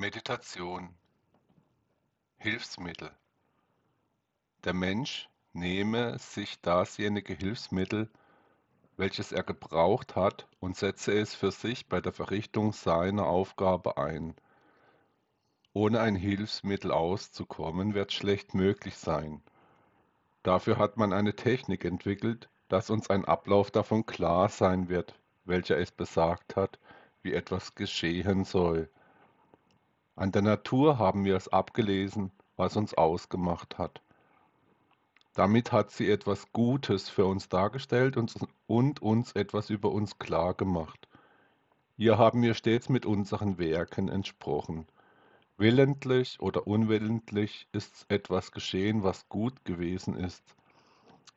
Meditation Hilfsmittel Der Mensch nehme sich dasjenige Hilfsmittel, welches er gebraucht hat, und setze es für sich bei der Verrichtung seiner Aufgabe ein. Ohne ein Hilfsmittel auszukommen, wird schlecht möglich sein. Dafür hat man eine Technik entwickelt, dass uns ein Ablauf davon klar sein wird, welcher es besagt hat, wie etwas geschehen soll. An der Natur haben wir es abgelesen, was uns ausgemacht hat. Damit hat sie etwas Gutes für uns dargestellt und, uns etwas über uns klar gemacht. Hier haben wir stets mit unseren Werken entsprochen. Willentlich oder unwillentlich ist etwas geschehen, was gut gewesen ist.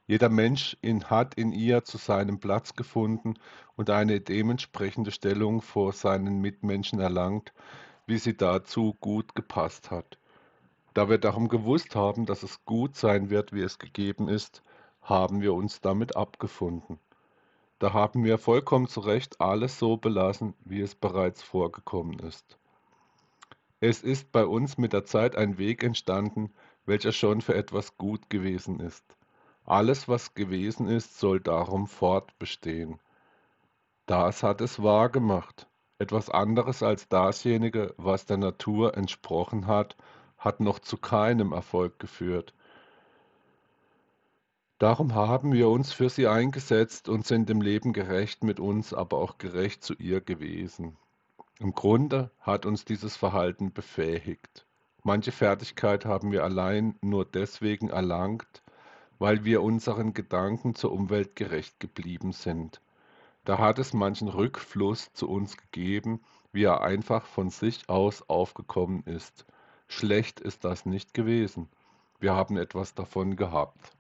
Jeder Mensch in, hat in ihr zu seinem Platz gefunden und eine dementsprechende Stellung vor seinen Mitmenschen erlangt, wie sie dazu gut gepasst hat. Da wir darum gewusst haben, dass es gut sein wird, wie es gegeben ist, haben wir uns damit abgefunden. Da haben wir vollkommen zu Recht alles so belassen, wie es bereits vorgekommen ist. Es ist bei uns mit der Zeit ein Weg entstanden, welcher schon für etwas gut gewesen ist. Alles, was gewesen ist, soll darum fortbestehen. Das hat es wahr gemacht. Etwas anderes als dasjenige, was der Natur entsprochen hat, hat noch zu keinem Erfolg geführt. Darum haben wir uns für sie eingesetzt und sind im Leben gerecht mit uns, aber auch gerecht zu ihr gewesen. Im Grunde hat uns dieses Verhalten befähigt. Manche Fertigkeit haben wir allein nur deswegen erlangt, weil wir unseren Gedanken zur Umwelt gerecht geblieben sind. Da hat es manchen Rückfluss zu uns gegeben, wie er einfach von sich aus aufgekommen ist. Schlecht ist das nicht gewesen. Wir haben etwas davon gehabt.